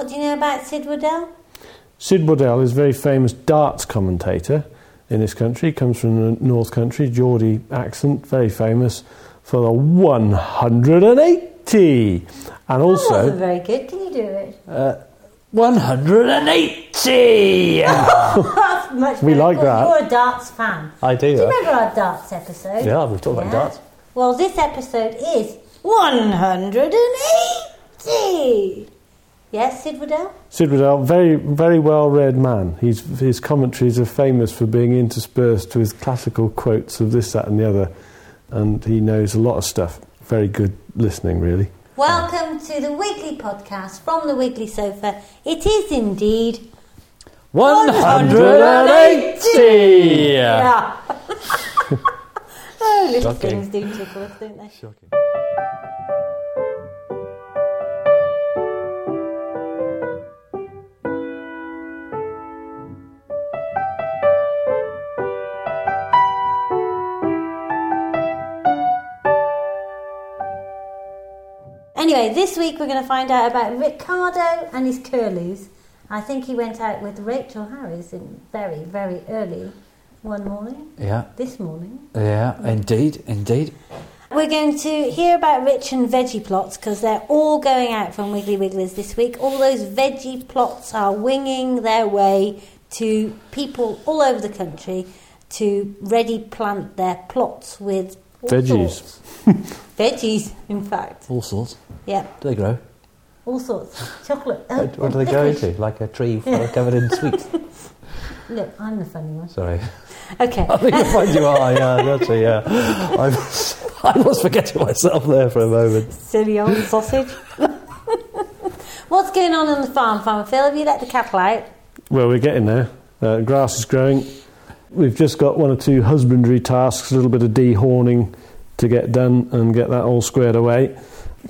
What do you know about Sid Waddell? Sid Waddell is a very famous darts commentator in this country. He comes from the North Country, Geordie accent, very famous for the 180. And that wasn't also, very good. Can you do it? 180! That's much We better. like that. You're a darts fan. I do. Do you uh, remember our darts episode? Yeah, we've talked about darts. Well, this episode is 180. Yes, Sid Waddell? Sid Waddell, very, very well read man. He's, his commentaries are famous for being interspersed with classical quotes of this, that, and the other. And he knows a lot of stuff. Very good listening, really. Welcome to the Wiggly podcast from the Wiggly Sofa. It is indeed 180! Yeah. oh, little Shocking. things do tickle us, don't they? Shocking. Anyway, this week we're going to find out about Ricardo and his curlews. I think he went out with Rachel Harris in very, very early one morning, Yeah, this morning. yeah, indeed, indeed. We're going to hear about rich and veggie plots because they're all going out from Wiggly Wigglers this week. All those veggie plots are winging their way to people all over the country to ready plant their plots with all Veggies. sorts. Veggies, in fact. All sorts. Yeah, Do they grow? all sorts. Chocolate. What, what do they go into? Like a tree covered in sweets? Look, I'm the funny one. Sorry. Okay. I think I find you are, yeah, that's a, yeah. I was, I was forgetting myself there for a moment. Silly old sausage. What's going on on the farm, Farmer Phil? Have you let the cattle out? Well, we're getting there. Uh, grass is growing. We've just got one or two husbandry tasks, a little bit of dehorning to get done and get that all squared away.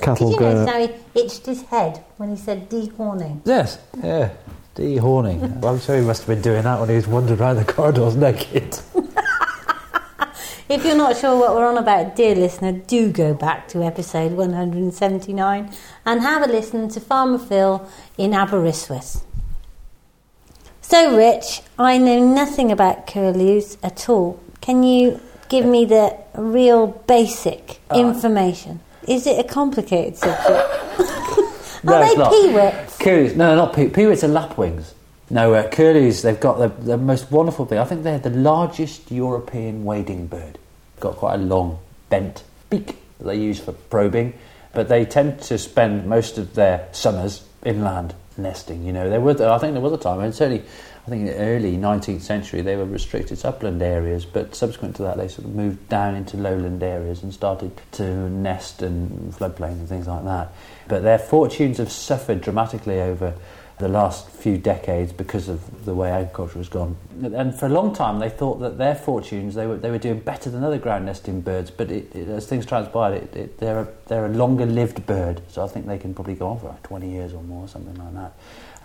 Cattle Did you going. notice how he itched his head when he said dehorning? Yes, yeah. Dehorning. Well, I'm sure he must have been doing that when he was wandering around the corridors naked. If you're not sure what we're on about, dear listener, do go back to episode 179 and have a listen to Farmer Phil in Aberystwyth. So, Rich, I know nothing about curlews at all. Can you give me the real basic information? Is it a complicated subject? No, Are they peewits? Curlews, no, not pee. Peewits are lapwings. No, uh, curlews, they've got the, the most wonderful thing. I think they're the largest European wading bird. Got quite a long, bent beak that they use for probing, but they tend to spend most of their summers inland nesting. You know, there were, I think there was a time, and certainly, I think in the early 19th century, they were restricted to upland areas, but subsequent to that, they sort of moved down into lowland areas and started to nest in floodplains and things like that. But their fortunes have suffered dramatically over the last few decades because of the way agriculture has gone. And for a long time, they thought that their fortunes they were they were doing better than other ground nesting birds. But it, it, as things transpired, it, they're a, they're a longer lived bird, so I think they can probably go on for like 20 years or more, something like that.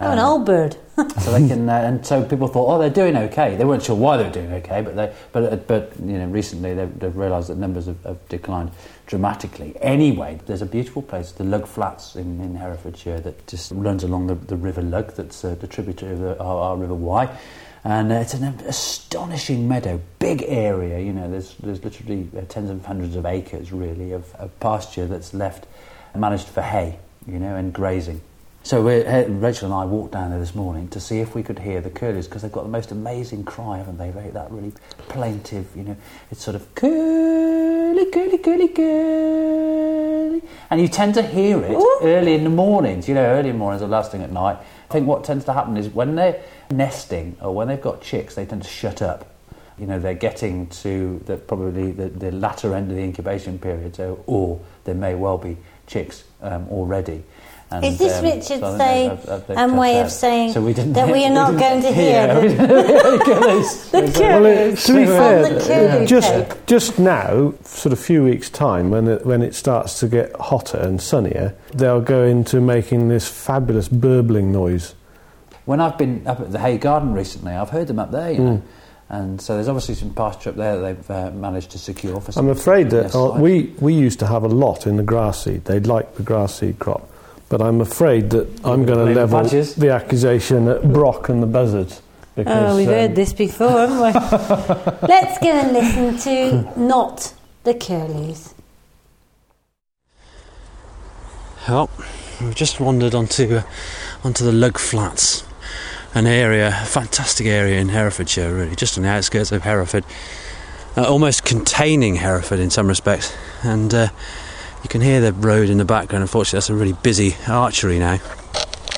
Oh, an Um, old bird. so they can, uh, and so people thought, oh, they're doing okay. They weren't sure why they were doing okay, but they, but, uh, but you know, recently they've, they've realised that numbers have, have declined dramatically. Anyway, there's a beautiful place, the Lugg Flats in, in Herefordshire, that just runs along the, the River Lugg, that's uh, the tributary of the, our, our River Wye. And uh, it's an astonishing meadow, big area. You know, there's there's literally uh, tens of hundreds of acres, really, of, of pasture that's left managed for hay, you know, and grazing. So we're, Rachel and I walked down there this morning to see if we could hear the curlews because they've got the most amazing cry, haven't they? Very, that really plaintive, you know, it's sort of curly, curly, curly, curly. And you tend to hear it early in the mornings, you know, early in the mornings or last thing at night. I think what tends to happen is when they're nesting or when they've got chicks, they tend to shut up. You know, they're getting to the, probably the, the latter end of the incubation period, so, or there may well be chicks um, already. And, Is this um, Richard's so I say, um, way out. of saying So we didn't that we are not didn't going to hear Yeah, the- we the curlews. The Well, it, to be On fair, the curlew just just now, sort of few weeks' time, when it, when it starts to get hotter and sunnier, they'll go into making this fabulous burbling noise. When I've been up at the Hay Garden recently, I've heard them up there, you know. And so there's obviously some pasture up there that they've uh, managed to secure for some I'm afraid that uh, we we used to have a lot in the grass seed. They liked the grass seed crop, But I'm afraid that I'm going to level badgers. the accusation at Brock and the buzzards. Because, Oh, we've um, heard this before, haven't we? Let's go and listen to not the curlews. Well, we've just wandered onto uh, onto the Lugg Flats, an area, a fantastic area in Herefordshire, really, just on the outskirts of Hereford, uh, almost containing Hereford in some respects. And uh, you can hear the road in the background. Unfortunately, that's a really busy archery now.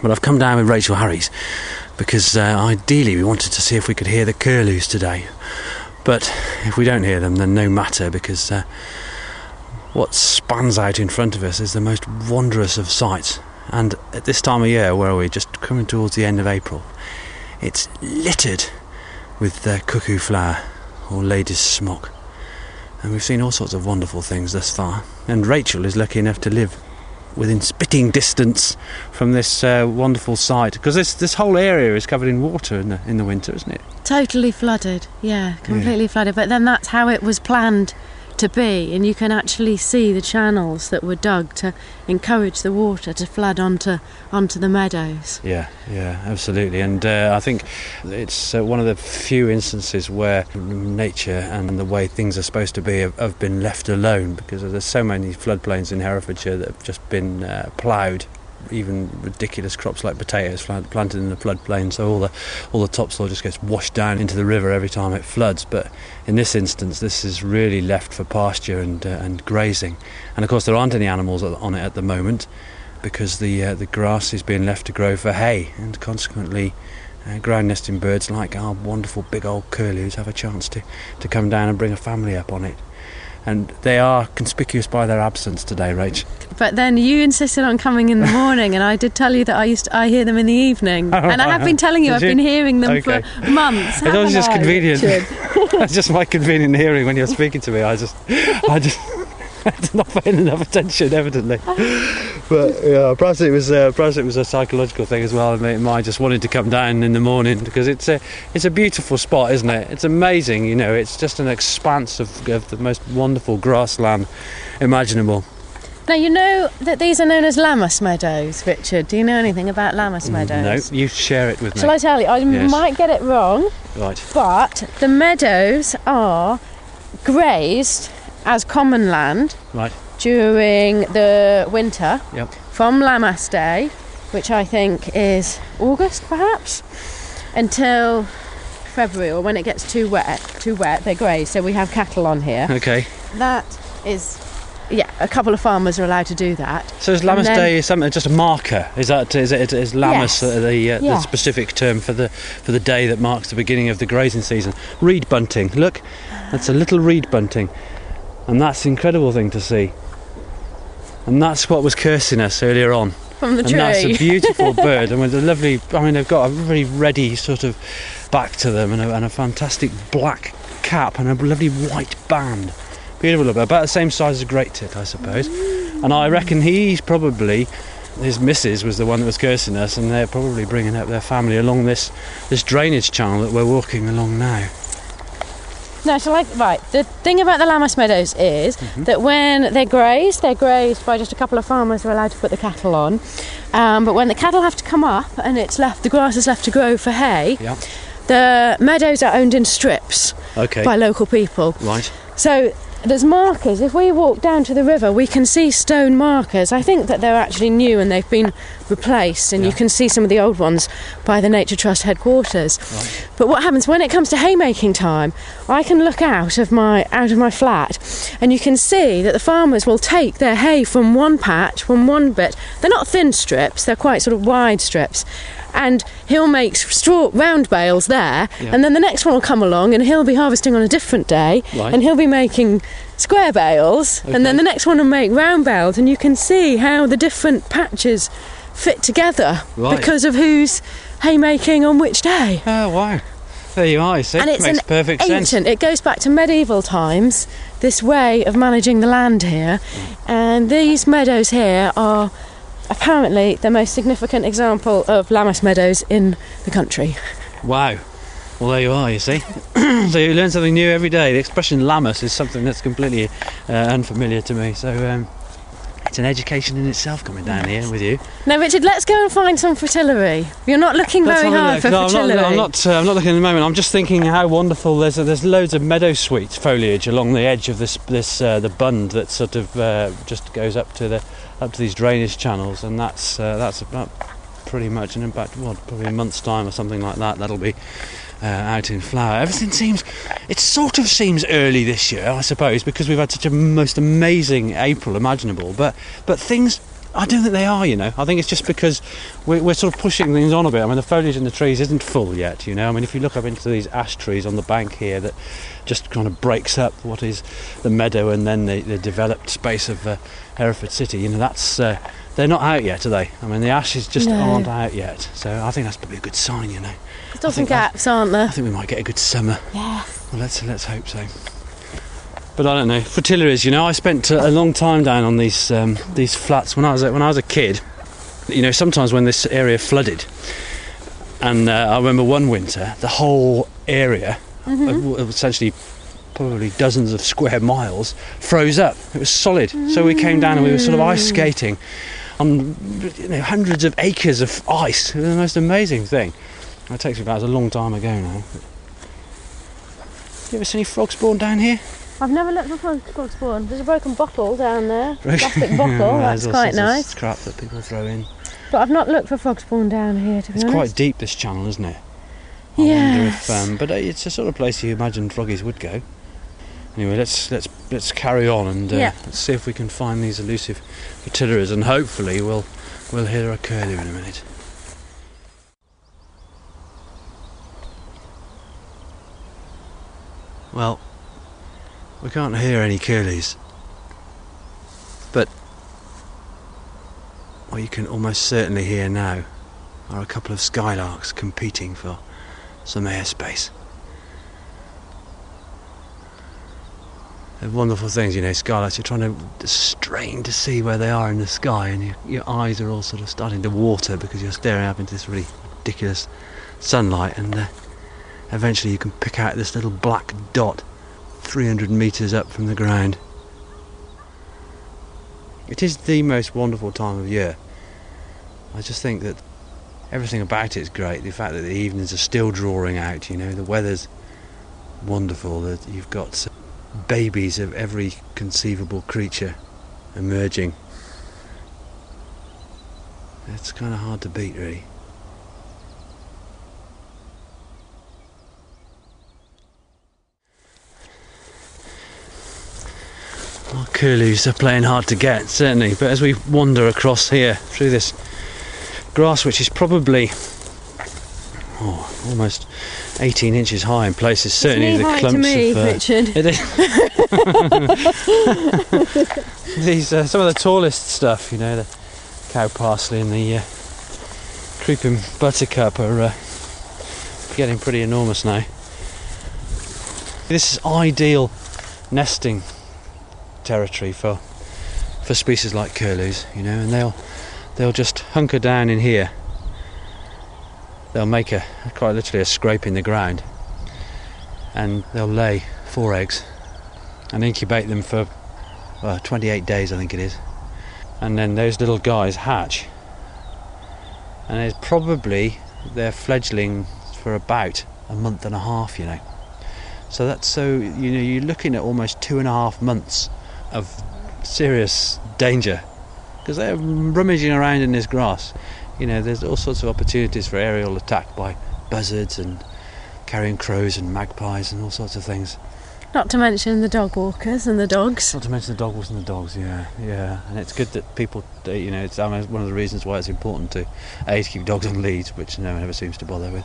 But I've come down with Rachel Harries because uh, ideally we wanted to see if we could hear the curlews today. But if we don't hear them, then no matter because. Uh, what spans out in front of us is the most wondrous of sights. And at this time of year, where are we? Just coming towards the end of April, it's littered with uh, cuckoo flower or lady's smock. And we've seen all sorts of wonderful things thus far. And Rachel is lucky enough to live within spitting distance from this uh, wonderful site because this this whole area is covered in water in the in the winter, isn't it? Totally flooded, yeah, completely flooded. But then that's how it was planned to be, and you can actually see the channels that were dug to encourage the water to flood onto onto the meadows. Yeah, yeah, absolutely. And uh, I think it's uh, one of the few instances where nature and the way things are supposed to be have, have been left alone because there's so many floodplains in Herefordshire that have just been uh, ploughed. Even ridiculous crops like potatoes planted in the floodplain, so all the all the topsoil just gets washed down into the river every time it floods. But in this instance, this is really left for pasture and uh, and grazing. And of course, there aren't any animals on it at the moment because the uh, the grass is being left to grow for hay, and consequently, uh, ground nesting birds like our wonderful big old curlews have a chance to, to come down and bring a family up on it. And they are conspicuous by their absence today, Rach. But then you insisted on coming in the morning, and I did tell you that I used to, I hear them in the evening, oh, and I have been telling you Did I've you? been hearing them Okay. for months. Always haven't just I, convenient. It's just my convenient hearing when you're speaking to me. I just, I just, it's not paying enough attention, evidently. But yeah, perhaps it was, uh, perhaps it was a psychological thing as well. I mean, I just wanted to come down in the morning because it's a, it's a beautiful spot, isn't it? It's amazing, you know. It's just an expanse of, of the most wonderful grassland imaginable. Now you know that these are known as Lammas meadows, Richard. Do you know anything about Lammas meadows? No, you share it with me. Shall I tell you? I Yes. might get it wrong, Right. but the meadows are grazed as common land Right. During the winter Yep. from Lammas Day, which I think is August perhaps, until February or when it gets too wet. Too wet, they graze. So we have cattle on here. Okay. That is, yeah, a couple of farmers are allowed to do that. So is Lammas then- Day something just a marker? Is that is it is Lammas Yes. the, uh, the specific term for the for the day that marks the beginning of the grazing season? Reed bunting. Look, that's a little reed bunting, and that's an incredible thing to see. And that's what was cursing us earlier on. From the and tree. that's a beautiful bird, and with a lovely. I mean, they've got a really ready sort of back to them, and a, and a fantastic black cap, and a lovely white band. Beautiful, little bird, about the same size as a great tit, I suppose. And I reckon he's probably his missus was the one that was cursing us, and they're probably bringing up their family along this this drainage channel that we're walking along now. No, so like right. The thing about the Lammas meadows is Mm-hmm. that when they're grazed, they're grazed by just a couple of farmers who are allowed to put the cattle on. Um, but when the cattle have to come up and it's left, the grass is left to grow for hay. Yeah. The meadows are owned in strips Okay. by local people. Right. So there's markers. If we walk down to the river, we can see stone markers. I think that they're actually new and they've been replaced, and you can see some of the old ones by the Nature Trust headquarters. But what happens when it comes to haymaking time? I can look out of my out of my flat, and you can see that the farmers will take their hay from one patch, from one bit. They're not thin strips; they're quite sort of wide strips. And he'll make straw round bales there, Yeah. and then the next one will come along, and he'll be harvesting on a different day, Right. and he'll be making square bales, and then the next one will make round bales, and you can see how the different patches fit together Right. because of who's haymaking on which day. Oh wow. There you are. See, And it's makes an perfect sense. It goes back to medieval times. This way of managing the land here, mm. and these meadows here are apparently the most significant example of Lammas meadows in the country. Wow. Well, there you are, you see. so you learn something new every day. The expression lammas is something that's completely uh, unfamiliar to me. So, um, it's an education in itself coming down here with you. No, Richard, let's go and find some fritillary. You're not looking Let's very hard look. for No, I'm fritillary. not, I'm not. Uh, I'm not looking at the moment. I'm just thinking how wonderful. There's there's loads of meadow sweet foliage along the edge of this this uh, the bund that sort of uh, just goes up to the up to these drainage channels, and that's uh, that's about pretty much in about what probably a month's time or something like that. That'll be. Uh, out in flower. Everything seems, it sort of seems early this year, I suppose, because we've had such a most amazing April imaginable. But but things I don't think they are, you know. I think it's just because we're, we're sort of pushing things on a bit. I mean, the foliage in the trees isn't full yet, you know. I mean, if you look up into these ash trees on the bank here, that just kind of breaks up what is the meadow and then the, the developed space of uh, Hereford City, you know, that's. Uh, they're not out yet, are they? I mean, the ashes just No. aren't out yet. So I think that's probably a good sign, you know. There's some gaps, aren't there? I think we might get a good summer. Yes. Well, let's let's hope so. But I don't know. Fritillaries, you know, I spent a a long time down on these um, these flats when I was a, when I was a kid. You know, sometimes when this area flooded, and uh, I remember one winter, the whole area, Mm-hmm. essentially probably dozens of square miles, froze up. It was solid. So we came down and we were sort of ice Mm. skating on you know, hundreds of acres of ice. It was the most amazing thing. It takes me back. It was a long time ago now. You ever seen any frogs spawn down here? I've never looked for frog frog spawn. There's a broken bottle down there. Plastic bottle. Well, That's quite nice. Crap that people throw in. But I've not looked for frogs spawn down here, to be It's honest. quite deep this channel, isn't it? I wonder Yes. if, um, but it's the sort of place you imagine froggies would go. Anyway, let's let's let's carry on and uh, Yeah. let's see if we can find these elusive fritillaries, and hopefully we'll we'll hear a curlew in a minute. Well, we can't hear any curlews, but what you can almost certainly hear now are a couple of skylarks competing for some airspace. Wonderful things, you know, skylarks. You're trying to strain to see where they are in the sky, and your, eyes are all sort of starting to water because you're staring up into this really ridiculous sunlight, and uh, eventually you can pick out this little black dot 300 metres up from the ground. It is the most wonderful time of year. I just think that everything about it is great. The fact that the evenings are still drawing out, you know, the weather's wonderful. That you've got babies of every conceivable creature emerging. It's kind of hard to beat, really. Well, curlews are playing hard to get, certainly. But as we wander across here through this grass, which is probably oh, almost 18 inches high in places, certainly the clumps me, of. uh, Richard. it is. These uh, some of the tallest stuff, you know, the cow parsley and the uh, creeping buttercup are uh, getting pretty enormous now. This is ideal nesting territory for for species like curlews, you know, and they'll they'll just hunker down in here. They'll make a quite literally a scrape in the ground, and they'll lay four eggs and incubate them for uh, 28 days, I think it is, and then those little guys hatch, and it's probably their fledgling for about a month and a half, you know. So that's so you know you're looking at almost two and a half months of serious danger because they're rummaging around in this grass. You know, there's all sorts of opportunities for aerial attack by buzzards and carrion crows and magpies and all sorts of things. Not to mention the dog walkers and the dogs. Not to mention the dog walkers and the dogs, yeah, yeah. And it's good that people, uh, you know, it's I mean, one of the reasons why it's important to a to keep dogs on leads, which no one ever seems to bother with,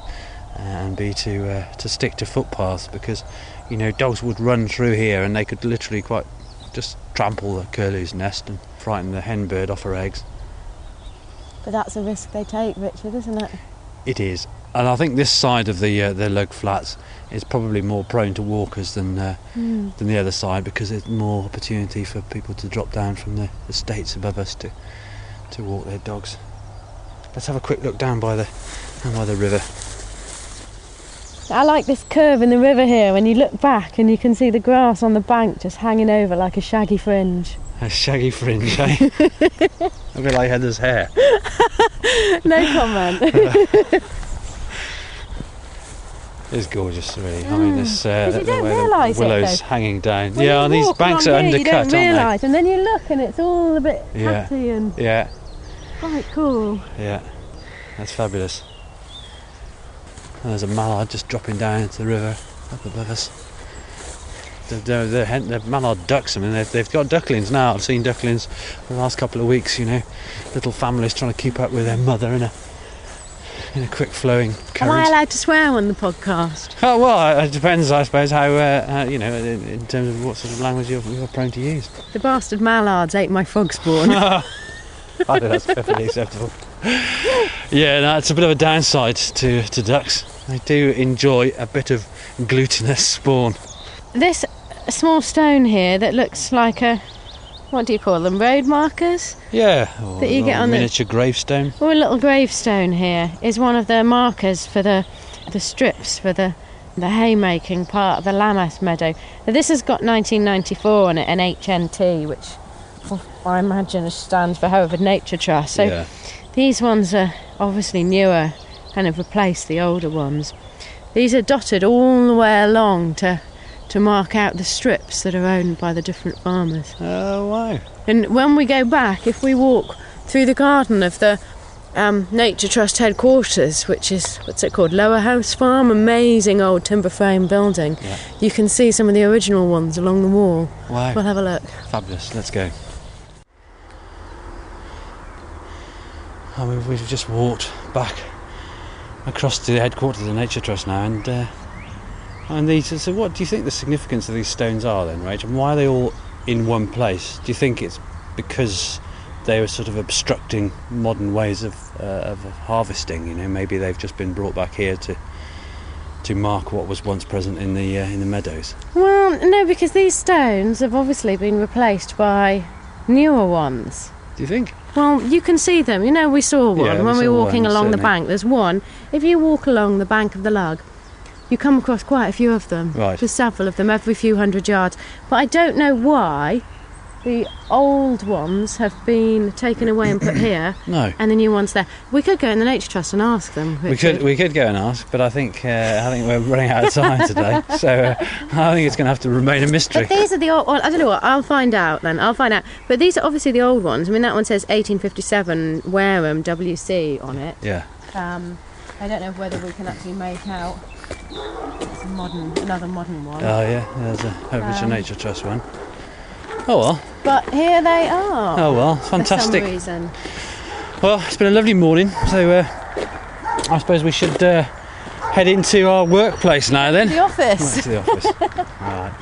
and b to uh, to stick to footpaths because, you know, dogs would run through here and they could literally quite just trample the curlew's nest and frighten the hen bird off her eggs. But that's a risk they take, Richard, isn't it? It is, and I think this side of the uh, the Lugg flats is probably more prone to walkers than uh, Mm. than the other side because there's more opportunity for people to drop down from the estates above us to to walk their dogs. Let's have a quick look down by the down by the river. I like this curve in the river here when you look back and you can see the grass on the bank just hanging over like a shaggy fringe. A shaggy fringe, eh? a bit like Heather's hair. No comment. It's gorgeous, really. I mean, this uh, you don't way the realise it, willows though. hanging down. When yeah, and these banks are along here, undercut, you don't aren't realise, and then you look and it's all a bit Yeah. and? Yeah, quite cool. yeah. That's fabulous. And there's a mallard just dropping down into the river up above us. They're, they're, they're, hen- they're mallard ducks. I mean, they've, they've got ducklings now. I've seen ducklings the last couple of weeks. You know, little families trying to keep up with their mother in a in a quick flowing Am. I allowed to swear on the podcast? Oh well, it depends, I suppose, how uh, uh, you know, in, in terms of what sort of language you're, you're prone to use. The bastard mallards ate my frog spawn. I think that's perfectly acceptable. Yeah, no, it's a bit of a downside to, to ducks. They do enjoy a bit of glutinous spawn. this small stone here that looks like a what do you call them? Road markers? Yeah, or, That you get on the- miniature gravestone. Or a little gravestone here is one of the markers for the the strips for the the haymaking part of the Lammas meadow. Now, this has got 1994 on it and HNT, which well, I imagine stands for Hereford Nature Trust. So yeah, these ones are obviously newer and have replaced the older ones. These are dotted all the way along to to mark out the strips that are owned by the different farmers. oh wow. And when we go back, if we walk through the garden of the um, Nature Trust headquarters, which is what's it called, Lower House Farm, amazing old timber frame building, Yeah. you can see some of the original ones along the wall. Wow, We'll have a look. fabulous. Let's go. Oh, we've, we've just walked back across to the headquarters of the Nature Trust now, and uh, and these. So, what do you think the significance of these stones are then, Rach? And why are they all in one place? Do you think it's because they were sort of obstructing modern ways of uh, of harvesting? You know, maybe they've just been brought back here to to mark what was once present in the uh, in the meadows. Well, no, because these stones have obviously been replaced by newer ones. Do you think? Well, you can see them. You know, we saw one Yeah, when we were walking one, along the bank. There's one. If you walk along the bank of the Lugg, you come across quite a few of them. Right. There's several of them every few hundred yards. But I don't know why the old ones have been taken away and put here, No. and the new ones there. We could go in the Nature Trust and ask them. We could we could go and ask, but I think uh, I think we're running out of time today, so uh, I think it's going to have to remain a mystery. But these are the old. Well, I don't know what. I'll find out then. I'll find out. But these are obviously the old ones. I mean, that one says 1857 Wareham WC on it. Yeah, Um, I don't know whether we can actually make out. It's modern, another modern one. oh yeah, there's a Herefordshire Um, Nature Trust one. Oh well, but here they are. oh well, For some fantastic. reason. Well, it's been a lovely morning, so uh, I suppose we should uh, head into our workplace now then. The office. Back to the office. right.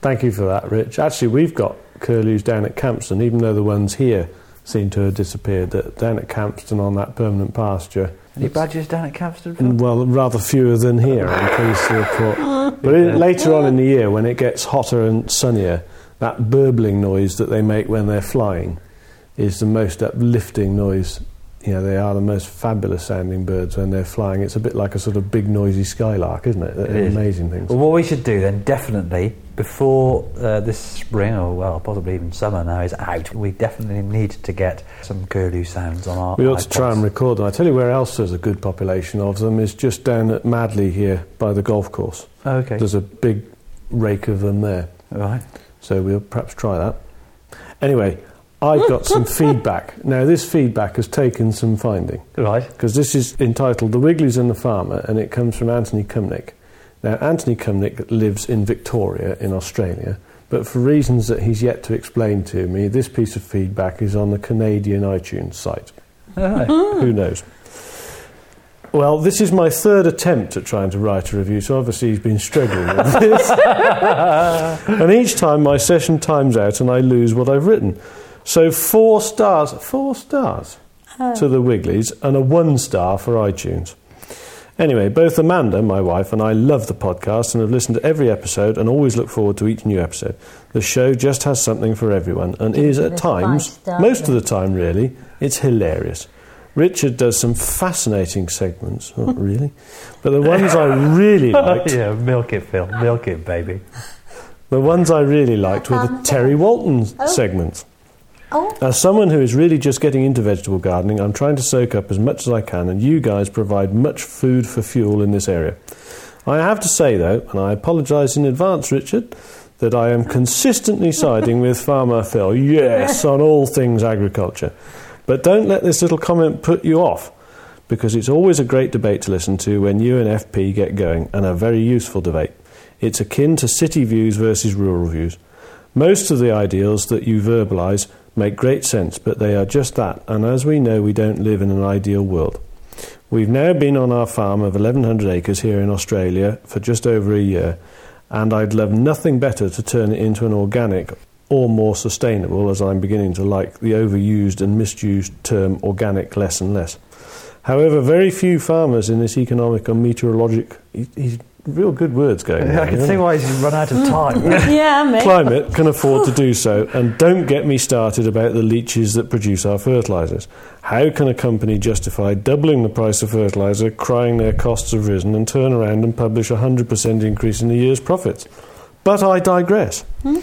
Thank you for that, Rich. Actually, we've got curlews down at Campston, even though the ones here seem to have disappeared. That down at Campston on that permanent pasture, Any badgers down at Campston? well, rather fewer than here. I'm pleased to report. But in, later on in the year, when it gets hotter and sunnier, that burbling noise that they make when they're flying is the most uplifting noise. You know, they are the most fabulous sounding birds when they're flying. It's a bit like a sort of big noisy skylark, isn't it? They're is. amazing things. Well, what we should do then, definitely, before uh, this spring, or well, possibly even summer now is out, we definitely need to get some curlew sounds on our. We ought to try and record them. I tell you where else there's a good population of them is just down at Madley here by the golf course. Oh, okay. There's a big rake of them there. Right. So we'll perhaps try that. Anyway, I've got some feedback. Now, this feedback has taken some finding Right. because this is entitled The Wigglies and the Farmer and it comes from Anthony Cumnick. Now, Anthony Cumnick lives in Victoria in Australia, but for reasons that he's yet to explain to me, this piece of feedback is on the Canadian iTunes site. Who knows? Well, this is my third attempt at trying to write a review, so obviously he's been struggling with this. and each time my session times out and I lose what I've written. So four stars, four stars to the Wigglies, and a one star for iTunes. Anyway, both Amanda, my wife, and I love the podcast and have listened to every episode and always look forward to each new episode. The show just has something for everyone and is at times, most of the time really, it's hilarious. Richard does some fascinating segments, not really, but the ones I really liked, yeah, milk it, Phil. Milk it, baby. the ones I really liked were the Um, Terry Walton oh. segments. Oh, As someone who is really just getting into vegetable gardening, I'm trying to soak up as much as I can, and you guys provide much food for fuel in this area. I have to say, though, and I apologise in advance, Richard, that I am consistently siding with Farmer Phil, yes, on all things agriculture. But don't let this little comment put you off, because it's always a great debate to listen to when you and FP get going, and a very useful debate. It's akin to city views versus rural views. Most of the ideals that you verbalise make great sense, but they are just that, and as we know, we don't live in an ideal world. We've now been on our farm of 1100 acres here in Australia for just over a year, and I'd love nothing better to turn it into an organic or more sustainable, as I'm beginning to like the overused and misused term organic less and less. However, very few farmers in this economic and meteorologic, he- real good words going I there, can isn't see it? why he's run out of time. yeah, mate. climate can afford to do so, and don't get me started about the leeches that produce our fertilisers. How can a company justify doubling the price of fertiliser, crying their costs have risen, and turn around and publish a 100% increase in the year's profits? But I digress. Hmm?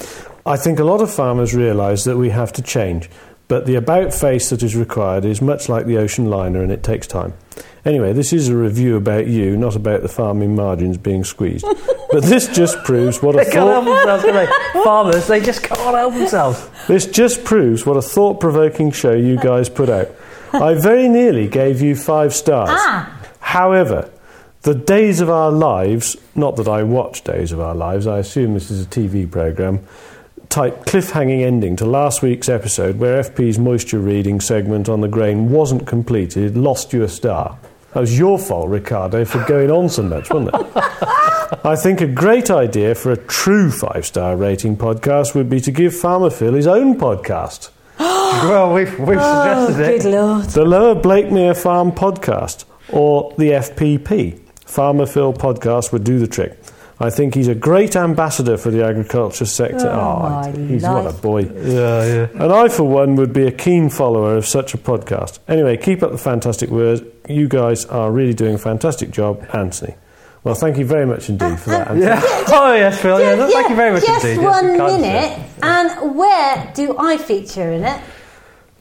I think a lot of farmers realise that we have to change, but the about face that is required is much like the ocean liner and it takes time. Anyway, this is a review about you, not about the farming margins being squeezed. but this just proves what a They can't thought. help themselves, can they? Farmers, they just can't help themselves. This just proves what a thought provoking show you guys put out. I very nearly gave you five stars. Ah. However, the Days of Our Lives, not that I watch Days of Our Lives, I assume this is a TV programme, type cliffhanging ending to last week's episode where FP's moisture reading segment on the grain wasn't completed, lost you a star. That was your fault, Ricardo, for going on so much, wasn't it? I think a great idea for a true five star rating podcast would be to give Farmer Phil his own podcast. well, we've, we've Oh, suggested good it. lord. The Lower Blakemere Farm Podcast, or the FPP, Farmer Phil Podcast, would do the trick. I think he's a great ambassador for the agriculture sector. Oh, my he's what a boy. Yeah, yeah. And I, for one, would be a keen follower of such a podcast. Anyway, keep up the fantastic work. You guys are really doing a fantastic job, Anthony. Well, thank you very much indeed for that. Anthony. Yeah. Oh, yes, Phil. Yeah, Just- thank you very much just indeed. Yes, one you can't minute, and where do I feature in it?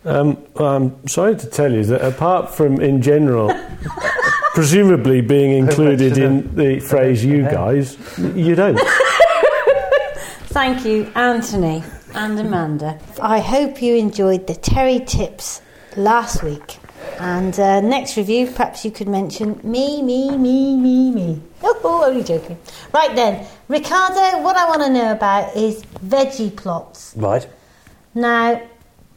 Um, well, I'm sorry to tell you that apart from, in general, presumably being included in the phrase "you guys," you don't. Thank you, Anthony and Amanda. I hope you enjoyed the Terry tips last week. And uh, next review, perhaps you could mention me, me, me, me, me. Oh, only joking. Right then, Ricardo, what I want to know about is veggie plots. Right. Now,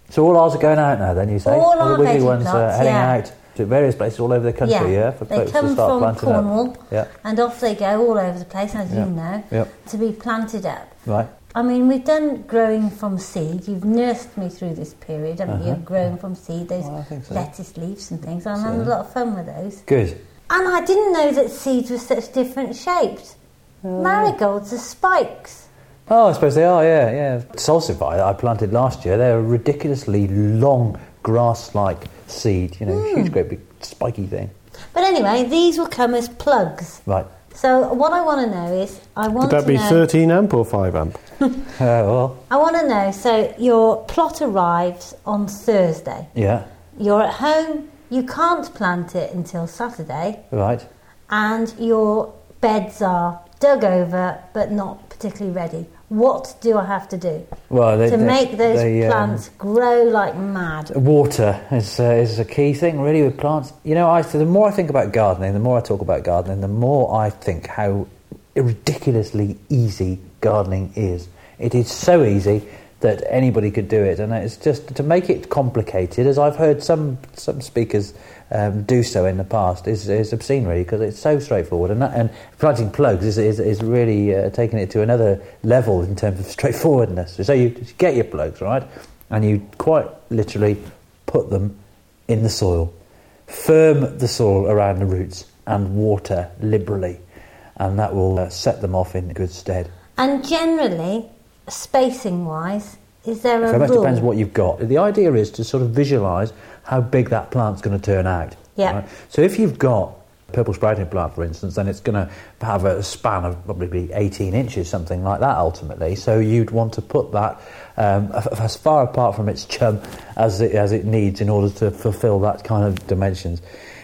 So all ours are going out now, then, you say? All the our wiggly veggie ones are heading yeah. out to various places all over the country, yeah, for they folks come to start from planting Cornwall, up. Yeah, and off they go all over the place, as Yeah. you know, Yep. to be planted up. right. I mean, we've done growing from seed. You've nursed me through this period, haven't you? Uh-huh. Growing from seed, those Well, so. lettuce leaves and things. I'm So- having a lot of fun with those. Good. And I didn't know that seeds were such different shapes. Marigolds are spikes. Oh, I suppose they are, yeah, yeah. Salsify that I planted last year, they're ridiculously long grass-like seed, you know, Hmm. huge, great big spiky thing. But anyway, these will come as plugs. Right. So what I want to know is, I want Would that to be know. 13 amp or 5 amp? Uh, well, I want to know. So your plot arrives on Thursday. yeah, You're at home. You can't plant it until Saturday, right. and your beds are dug over but not particularly ready. What do I have to do Well, they, to they- make those they, um, plants grow like mad? Water is, uh, is a key thing, really, with plants. You know, I, so the more I think about gardening, the more I talk about gardening, the more I think how ridiculously easy gardening is. It is so easy that anybody could do it, and it's just to make it complicated, as I've heard some some speakers um, do so in the past, is, is obscene, really, because it's so straightforward. And, that, and planting plugs is, is, is really uh, taking it to another level in terms of straightforwardness. So you get your plugs, right? and you quite literally put them in the soil, firm the soil around the roots, and water liberally, and that will uh, set them off in good stead. And generally, spacing wise, is there a Very much rule? depends what you've got. The idea is to sort of visualise how big that plant's going to turn out. Yeah. So if you've got purple sprouting plant, for instance, then it's going to have a span of probably be 18 inches, something like that, ultimately. So you'd want to put that um, as far apart from its chum as it, as it needs in order to fulfil that kind of dimensions.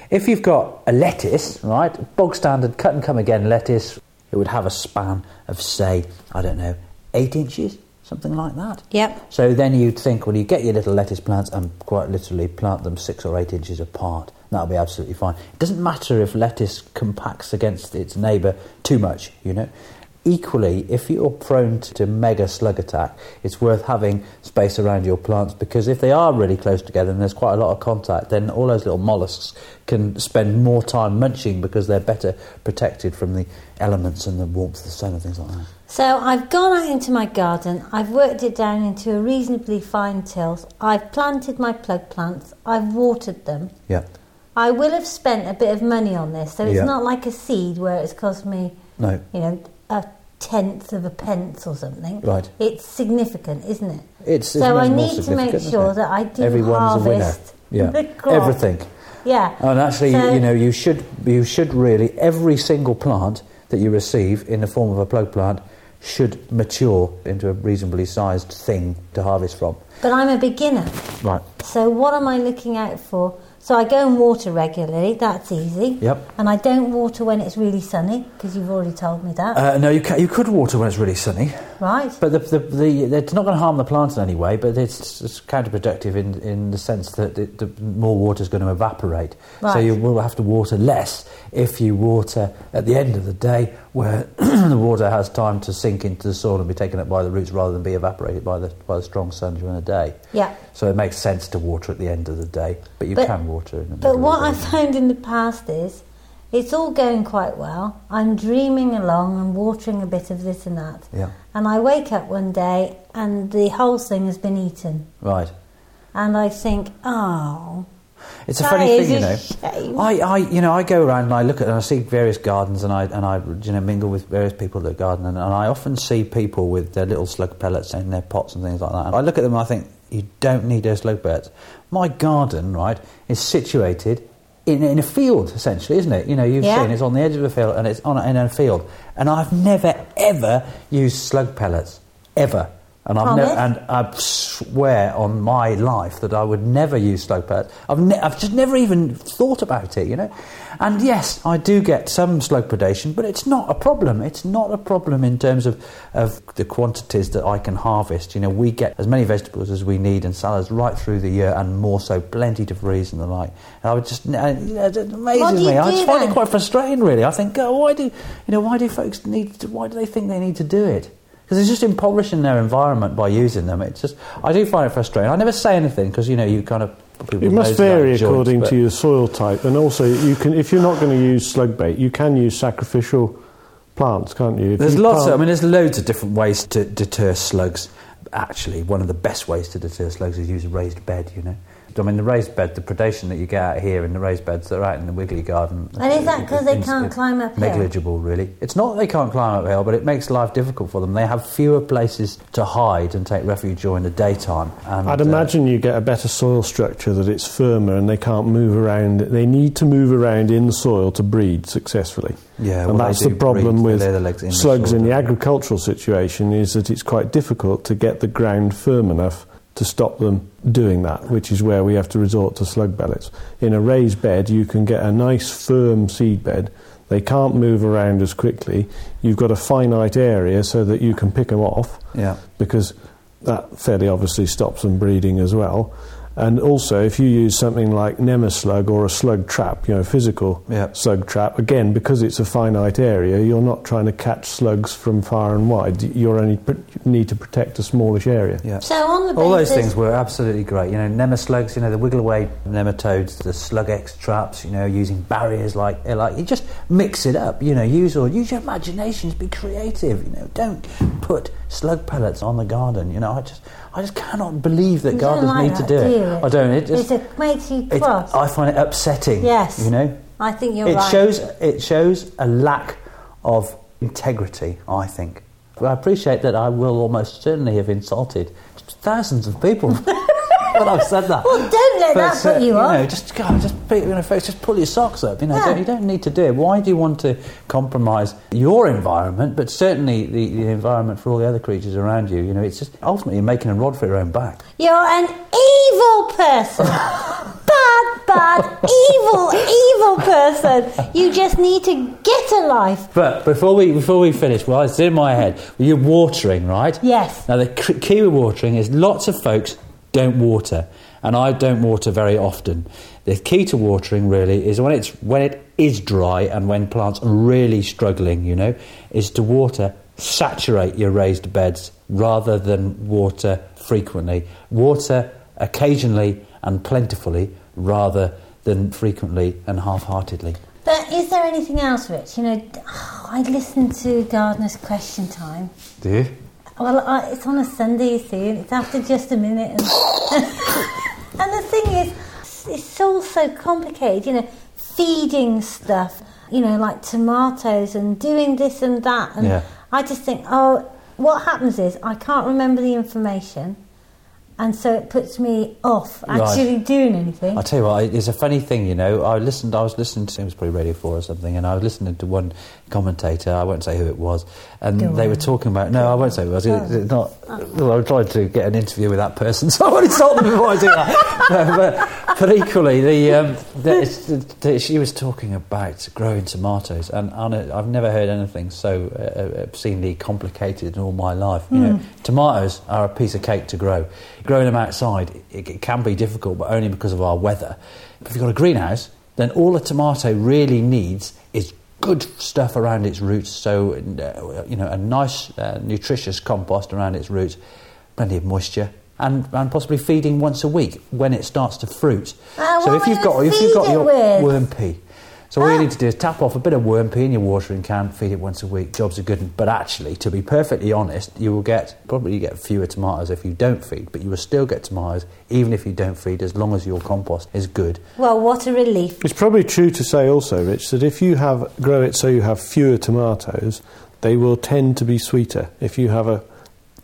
If you've got a lettuce, right, bog standard cut and come again lettuce, it would have a span of, say, I don't know, eight inches, something like that. Yep. So then you'd think, well, you get your little lettuce plants and quite literally plant them six or eight inches apart. That'll be absolutely fine. It doesn't matter if lettuce compacts against its neighbour too much, you know. Equally, if you're prone to mega slug attack, it's worth having space around your plants because if they are really close together and there's quite a lot of contact, then all those little mollusks can spend more time munching because they're better protected from the elements and the warmth of the sun and things like that. So I've gone out into my garden, I've worked it down into a reasonably fine tilth, I've planted my plug plants, I've watered them. Yeah. I will have spent a bit of money on this, so it's Yeah. not like a seed where it's cost me, No. you know, a tenth of a pence or something. Right. It's significant, isn't it? It's, so I need to make sure that I do Everyone's a winner. harvest Yeah. Everything. Yeah. And actually, So- you know, you should you should really every single plant that you receive in the form of a plug plant should mature into a reasonably sized thing to harvest from. But I'm a beginner. Right. So what am I looking out for? So I go and water regularly. That's easy. Yep. And I don't water when it's really sunny because you've already told me that, Uh, no, you ca you could water when it's really sunny, right? but the, the, the, it's not going to harm the plant in any way. But it's, it's counterproductive in, in the sense that it, the more water is going to evaporate. Right. So you will have to water less if you water at the end of the day, where the water has time to sink into the soil and be taken up by the roots rather than be evaporated by the by the strong sun during the day. Yeah. So it makes sense to water at the end of the day, but you But- can water in the But what I of the day. found in the past is it's all going quite well. I'm dreaming along and watering a bit of this and that. Yeah, And I wake up one day and the whole thing has been eaten. right. And I think, oh, It's a that funny thing, you know. shame. I, I, you know, I go around and I look at and I see various gardens and I and I, you know, mingle with various people that garden and, and I often see people with their little slug pellets in their pots and things like that. And I look at them and I think you don't need those slug pellets. My garden, right, is situated in, in a field essentially, isn't it? You know, you've Yeah. seen it's on the edge of a field and it's on a, in a field, and I've never ever used slug pellets ever. And I've Promise? and I swear on my life that I would never use slow pellets. I've, ne- I've just never even thought about it, you know. And yes, I do get some slug predation, but it's not a problem. It's not a problem in terms of, of the quantities that I can harvest. You know, we get as many vegetables as we need and salads right through the year, and more so, plenty to freeze and the like. And I would just, you know, it amazes What do you me. I just find then? it quite frustrating, really. I think, oh, why do you know? Why do folks need? To, why do they think they need to do it? Because it's just impoverishing their environment by using them. It's just, I do find it frustrating. I never say anything because you know you kind of. It must vary joints, according to your soil type, and also you can, if you're not going to use slug bait, you can use sacrificial plants, can't you? If There's you lots. Of, I mean, there's loads of different ways to deter slugs. Actually, one of the best ways to deter slugs is use a raised bed. You know, I mean, the raised bed, the predation that you get out here in the raised beds that are out in the wiggly garden. And is that because they can't it's climb uphill? Negligible, really. It's not that they can't climb uphill, but it makes life difficult for them. They have fewer places to hide and take refuge during the daytime. And, I'd uh, imagine you get a better soil structure that it's firmer and they can't move around. They need to move around in the soil to breed successfully. yeah, and well, that's the problem breed, with they lay their the slugs soil, in the agricultural situation is that it's quite difficult to get the ground firm enough to stop them doing that, which is where we have to resort to slug pellets. In a raised bed, you can get a nice firm seed bed. They can't move around as quickly. You've got a finite area so that you can pick them off Yeah. because that fairly obviously stops them breeding as well. And also, if you use something like Nemaslug or a slug trap, you know, physical Yeah. slug trap, again, because it's a finite area, you're not trying to catch slugs from far and wide. You only pr- need to protect a smallish area. Yeah. So on the All those things were absolutely great. You know, nemaslugs, you know, the wiggle away nematodes, the slug X traps, you know, using barriers like eh, like you just mix it up. You know, use or use your imaginations, be creative. You know, don't put slug pellets on the garden. You know, I just I just cannot believe that You like need to do do it. I don't. It just It makes you it, cross. I find it upsetting. Yes. You know, I think you're it right. shows it shows a lack of integrity. I think. I appreciate that. I will almost certainly have insulted thousands of people. when I've said that. Well, don't let that But, uh, put you off. know, just God, just put, you know, folks, just pull your socks up. You know, Yeah. don't, you don't need to do it. Why do you want to compromise your environment, but certainly the, the environment for all the other creatures around you? You know, it's just ultimately you're making a rod for your own back. You're an evil person. bad, bad, evil, evil person. You just need to get a life. But before we before we finish, well, it's in my head. You're watering, right? Yes. Now the key with watering is lots of folks don't water, and I don't water very often. The key to watering really is when it's when it is dry and when plants are really struggling. You know, is to water saturate your raised beds rather than water frequently. Water occasionally and plentifully rather than frequently and half-heartedly. But is there anything else, Rich? You know, oh, I listened to Gardener's Question Time. Do you? Well, I, it's on a Sunday, you see, and it's after just a minute. And, and the thing is, it's all so complicated, you know, feeding stuff, you know, like tomatoes and doing this and that. And Yeah. I just think, oh, what happens is I can't remember the information, and so it puts me off Right. actually doing anything. I'll tell you what, it's a funny thing, you know. I listened, I was listening to, it was probably Radio 4 or something, and I was listening to one commentator, I won't say who it was, and they were talking about, no, I won't say who it was, it's not, well, I'm trying to get an interview with that person, so I want to stop them before I do that. No, but, but equally, the, um, the, the, the, she was talking about growing tomatoes, and, I've never heard anything so uh, obscenely complicated in all my life. You know, tomatoes are a piece of cake to grow. Growing them outside, it, it can be difficult, but only because of our weather. But if you've got a greenhouse, then all a tomato really needs is good stuff around its roots. So, uh, you know, a nice, uh, nutritious compost around its roots, plenty of moisture. And, and possibly feeding once a week when it starts to fruit. Ah, so if you've got if you've got your worm pee, so all you Ah. need to do is tap off a bit of worm pee in your watering can, feed it once a week. Jobs are good. But actually, to be perfectly honest, you will get probably get fewer tomatoes if you don't feed, but you will still get tomatoes even if you don't feed, as long as your compost is good. well, what a relief. It's probably true to say also, Rich, that if you have grow it so you have fewer tomatoes, they will tend to be sweeter. If you have a,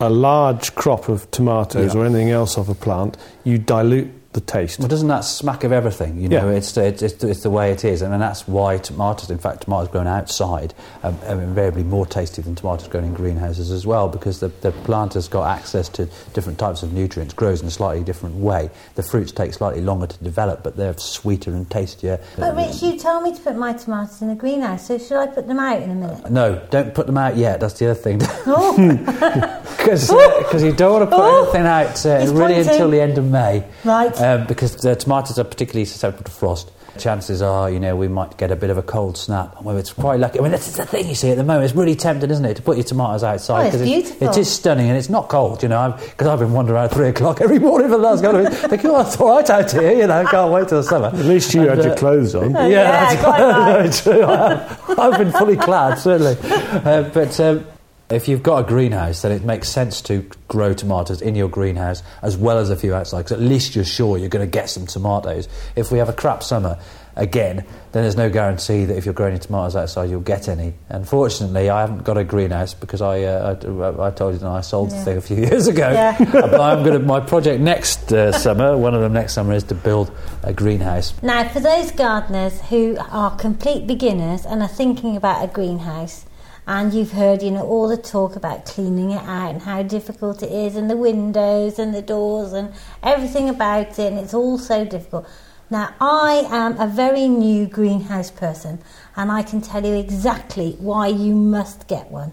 a large crop of tomatoes Yeah. or anything else off a plant, you dilute the taste. Well, doesn't that smack of everything? You know, Yeah. it's, it's, it's, it's the way it is, and that's why tomatoes, in fact, tomatoes grown outside um, are invariably more tasty than tomatoes grown in greenhouses as well, because the, the plant has got access to different types of nutrients, grows in a slightly different way. The fruits take slightly longer to develop, but they're sweeter and tastier. But Rich, you told me to put my tomatoes in the greenhouse, so should I put them out in a minute? No, don't put them out yet. That's the other thing. Oh, Because you don't want to put Oh. anything out uh, really pointing. until the end of May. right. Um, because the tomatoes are particularly susceptible to frost. Chances are, you know, we might get a bit of a cold snap. Well, it's quite lucky. I mean, that's the thing you see at the moment. It's really tempting, isn't it, to put your tomatoes outside? Oh, it's 'cause beautiful. it is stunning and it's not cold, you know, because I've, been wandering around at three o'clock every morning for the last couple of weeks. Thinking, oh, it's all right out here, you know, can't wait till the summer. At least you had And, your uh, clothes on. Oh, yeah, that's quite right. very true. I have, I've been fully clad, certainly. Uh, but um, if you've got a greenhouse, then it makes sense to grow tomatoes in your greenhouse as well as a few outside, because at least you're sure you're going to get some tomatoes. If we have a crap summer again, then there's no guarantee that if you're growing tomatoes outside, you'll get any. Unfortunately, I haven't got a greenhouse because I, uh, I, I told you that I sold the thing a few years ago. Yeah. but I'm going to. My project next uh, summer, one of them next summer, is to build a greenhouse. Now, for those gardeners who are complete beginners and are thinking about a greenhouse, and you've heard, you know, all the talk about cleaning it out and how difficult it is, and the windows and the doors and everything about it, and it's all so difficult. Now, I am a very new greenhouse person, and I can tell you exactly why you must get one.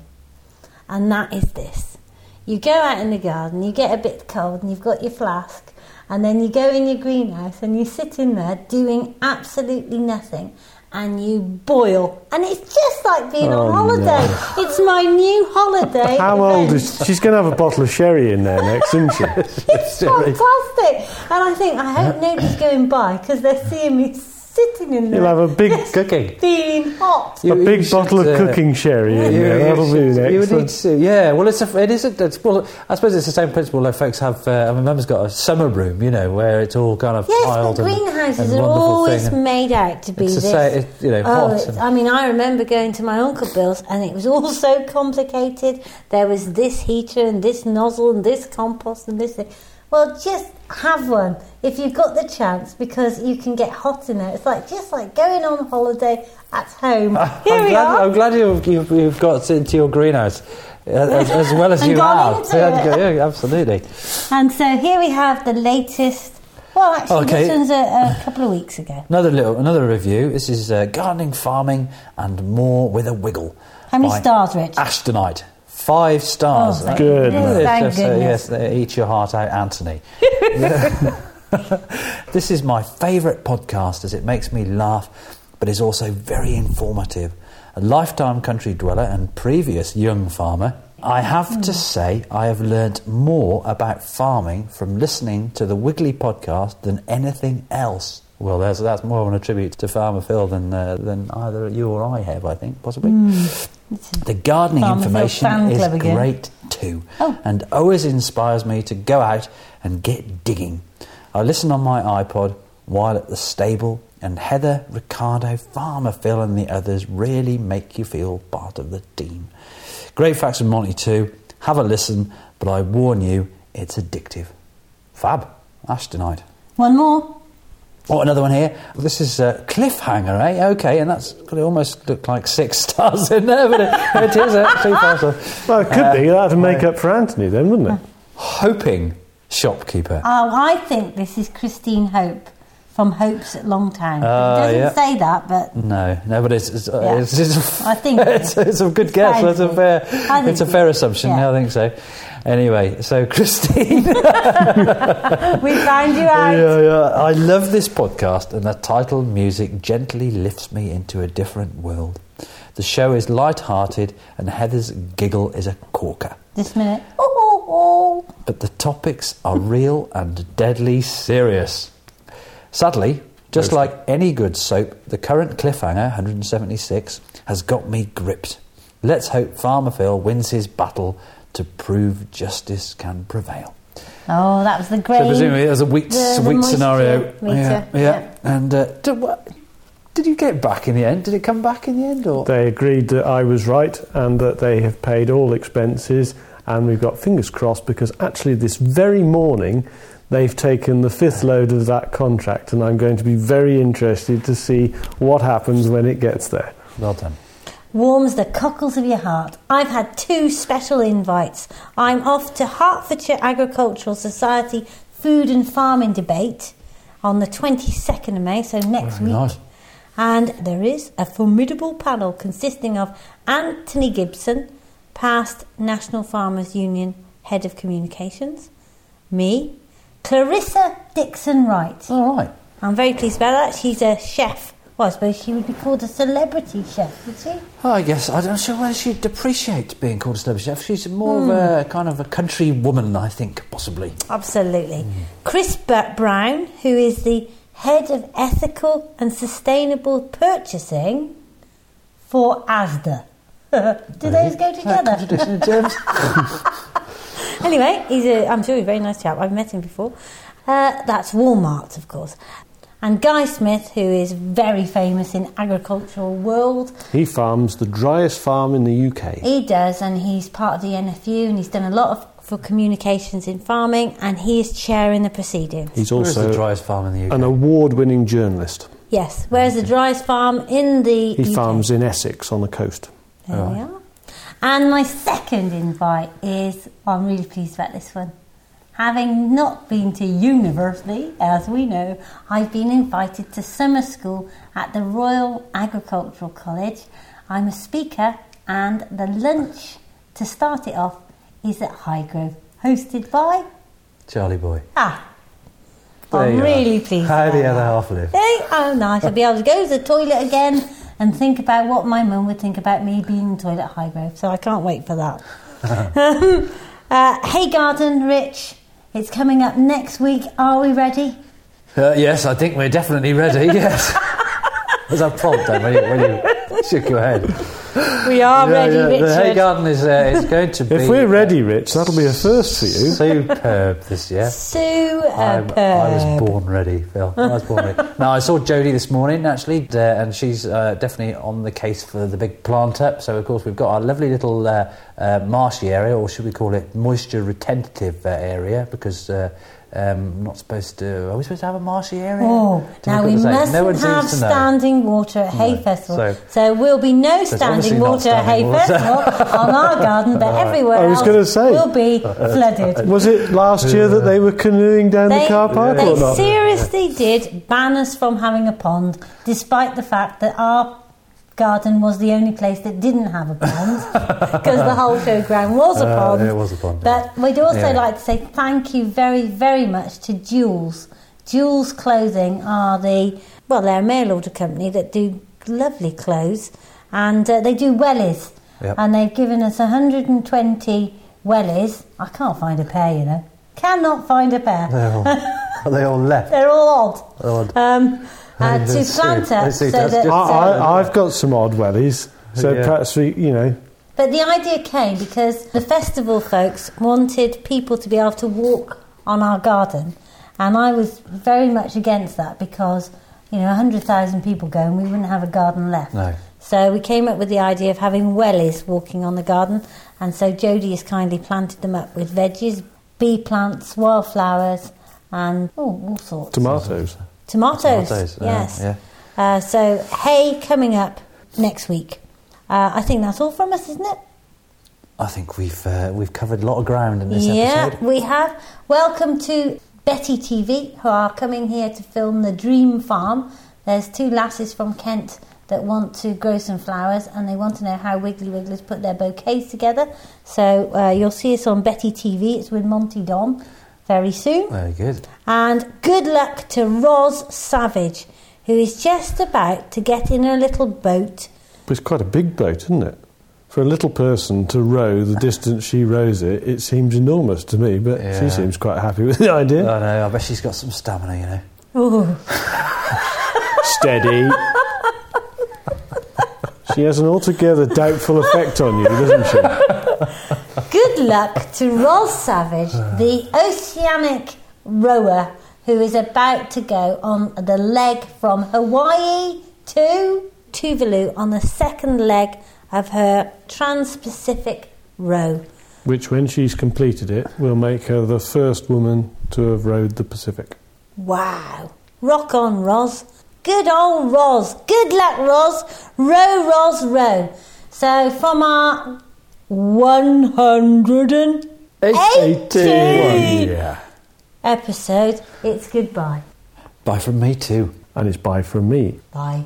And that is this. You go out in the garden, you get a bit cold, and you've got your flask, and then you go in your greenhouse and you sit in there doing absolutely nothing, and you boil. And it's just like being Oh, on holiday. It's my new holiday. How old is she's going to have a bottle of sherry in there next, isn't she? It's fantastic. And I think, I hope nobody's going by because they're seeing me sitting in there. You'll have a big Cooking. Feeling hot. You- a you big should, bottle of uh, cooking sherry in You- there. you That'll be should- you would need to, yeah. Well, it's a, it is a, it's, well, I suppose it's the same principle that folks have. Uh, my mum's got a summer room, you know, where it's all kind of Yes, tiled but greenhouses and are always thing. made out to be it's this. say, it, you know, Oh, hot. it's- and- I mean, I remember going to my Uncle Bill's and it was all so complicated. There was this heater and this nozzle and this compost and this thing. Well, just have one if you've got the chance because you can get hot in there. It's like just like going on holiday at home. Here I'm we glad, are. I'm glad you've, you've, you've got into your greenhouse uh, as, as well as And you have. Yeah, yeah, absolutely. And so here we have the latest. Well, actually, Okay. this one's a, a couple of weeks ago. Another little another review. This is uh, gardening, farming, and more with a wiggle. How many stars, Rich? Ashtonite. Five stars. Oh, Good. goodness, It's Thank goodness. yes, uh, eat your heart out, Anthony. This is my favourite podcast as it makes me laugh, but is also very informative. A lifetime country dweller and previous young farmer, I have Hmm. to say I have learnt more about farming from listening to the Wiggly podcast than anything else. Well, that's, that's more of an attribute to Farmer Phil than, uh, than either you or I have, I think, possibly. The gardening information is again. great too, Oh. and always inspires me to go out and get digging. I listen on my iPod while at the stable, and Heather, Ricardo, Farmer Phil, and the others really make you feel part of the team. Great facts from Monty too. Have a listen, but I warn you, it's addictive. Fab, Ashtonite. One more. Oh, another one here. This is uh, cliffhanger, eh? Okay, and that's got to almost look like six stars in there, but it, it is actually five stars. Well, it could Uh, be. That'd make up for Anthony then, wouldn't it? Hoping shopkeeper. Oh, I think this is Christine Hope from Hopes at Longtown. Ah, it doesn't yeah. say that, but No, no, but it's it's, uh, Yeah. it's, it's, I think it's, it's a good guess. That's a fair. It's a fair assumption. Yeah. I think so. Anyway, so Christine, we found you out. yeah, yeah. I love this podcast, and the title music gently lifts me into a different world. The show is light-hearted, and Heather's giggle is a corker. This minute. Oh, oh, oh. but the topics are real and deadly serious. Sadly, just like any good soap, the current cliffhanger, 176, has got me gripped. Let's hope Farmer Phil wins his battle to prove justice can prevail. Oh, that was the great. So presumably it was a weak, the- the weak scenario. meter, Yeah, yeah. yeah. And uh, did, what, did you get back in the end? Did it come back in the end, or They agreed that I was right and that they have paid all expenses, and we've got fingers crossed because actually this very morning they've taken the fifth load of that contract, and I'm going to be very interested to see what happens when it gets there. well done? warms the cockles of your heart. I've had two special invites. I'm off to Hertfordshire Agricultural Society Food and Farming Debate on the 22nd of May, so next Very week. nice. And there is a formidable panel consisting of Anthony Gibson, past National Farmers Union Head of Communications, me, Clarissa Dickson Wright. All right. I'm very pleased about that. She's a chef. Well, I suppose she would be called a celebrity chef, would she? Oh, I guess I'm not sure whether she'd appreciate being called a celebrity chef. She's more of a hmm. kind of a country woman, I think, possibly. Absolutely. Hmm. Chris B- Brown, who is the head of ethical and sustainable purchasing for ASDA. Do those go together? Contradiction in terms. Anyway, he's a, I'm sure he's a very nice chap. I've met him before. Uh, that's Walmart, of course. And Guy Smith, who is very famous in agricultural world, He farms the driest farm in the UK. he does, and he's part of the NFU, and he's done a lot of for communications in farming, and he is chairing the proceedings. He's Where's the driest farm in the UK? an award-winning journalist. Yes, where's the driest farm in the He UK. farms in Essex on the coast. There we are. And my second invite is, I'm really pleased about this one. Having not been to university, as we know, I've been invited to summer school at the Royal Agricultural College. I'm a speaker, and the lunch to start it off is at Highgrove, hosted by. Charlie boy. Ah, There I'm you are. really pleased. How the other half live? Hey, oh, nice. I'll be able to go to the toilet again and think about what my mum would think about me being toilet at Highgrove. So I can't wait for that. uh, Hay, Garden Rich, it's coming up next week. Are we ready? Uh, yes, I think we're definitely ready. Yes. Was that prompt then when you, when you shook your head? We are Yeah, ready, yeah, Richard. The hay garden is, uh, is going to be. If we're ready, Rich, that'll be a first for you. Superb this year. I'm- Superb. I was born ready, Phil. I was born ready. now, I saw Jodie this morning, actually, uh, and she's uh, definitely on the case for the big plant up. So, of course, we've got our lovely little uh, uh, marshy area, or should we call it moisture retentive uh, area, because uh, um, not supposed to. Are we supposed to have a marshy area? Oh, Do now we the same? mustn't No have seems to know. standing water at Hay No. Festival. So- So, will be no standing not water at Hay standing water. Festival on our garden, but everywhere I was else gonna say. will be flooded. Was it last year that they were canoeing down the car park they or not? seriously did ban us from having a pond, despite the fact that our garden was the only place that didn't have a pond, because the whole showground was a Uh, pond. it was a pond, yeah. But we'd also Yeah. like to say thank you very, very much to Joules. Joules Clothing are the well, they're a mail order company that do lovely clothes, and uh, they do wellies, Yep. and they've given us 120 wellies. I can't find a pair, you know. Cannot find a pair. They're all, are they all left? They're all odd. Odd. Um, uh, to that's plant sweet. I so that, just, I, so, I've got some odd wellies, so Yeah. perhaps we, you know, but the idea came because the festival folks wanted people to be able to walk on our garden, and I was very much against that because you know 100,000 people go and we wouldn't have a garden left. No. So we came up with the idea of having wellies walking on the garden, and so Jodie has kindly planted them up with veggies, bee plants, wildflowers, and oh, all sorts. tomatoes. Tomatoes, Tomatoes, uh, yes. yeah. Uh, so hay coming up next week. Uh, I think that's all from us, isn't it? I think we've uh, we've covered a lot of ground in this yeah, episode. we have. Welcome to Betty TV, who are coming here to film the Dream Farm. There's two lasses from Kent that want to grow some flowers, and they want to know how Wiggly Wigglers put their bouquets together. So uh, you'll see us on Betty TV. It's with Monty Don very soon. Very good. And good luck to Roz Savage, who is just about to get in a little boat. It's quite a big boat, isn't it? For a little person to row the distance she rows it, it seems enormous to me, but Yeah. she seems quite happy with the idea. I know. I bet she's got some stamina. You know. Ooh. Steady. she has an altogether doubtful effect on you, doesn't she? Good luck to Roz Savage, the oceanic rower who is about to go on the leg from Hawaii to Tuvalu on the second leg of her Trans Pacific row. Which, when she's completed it, will make her the first woman to have rowed the Pacific. Wow. Rock on, Roz. Good old Roz. Good luck, Roz. Row, Roz, row. So from our 180 Yeah. episode, it's goodbye. Bye from me too. And it's bye from me. Bye.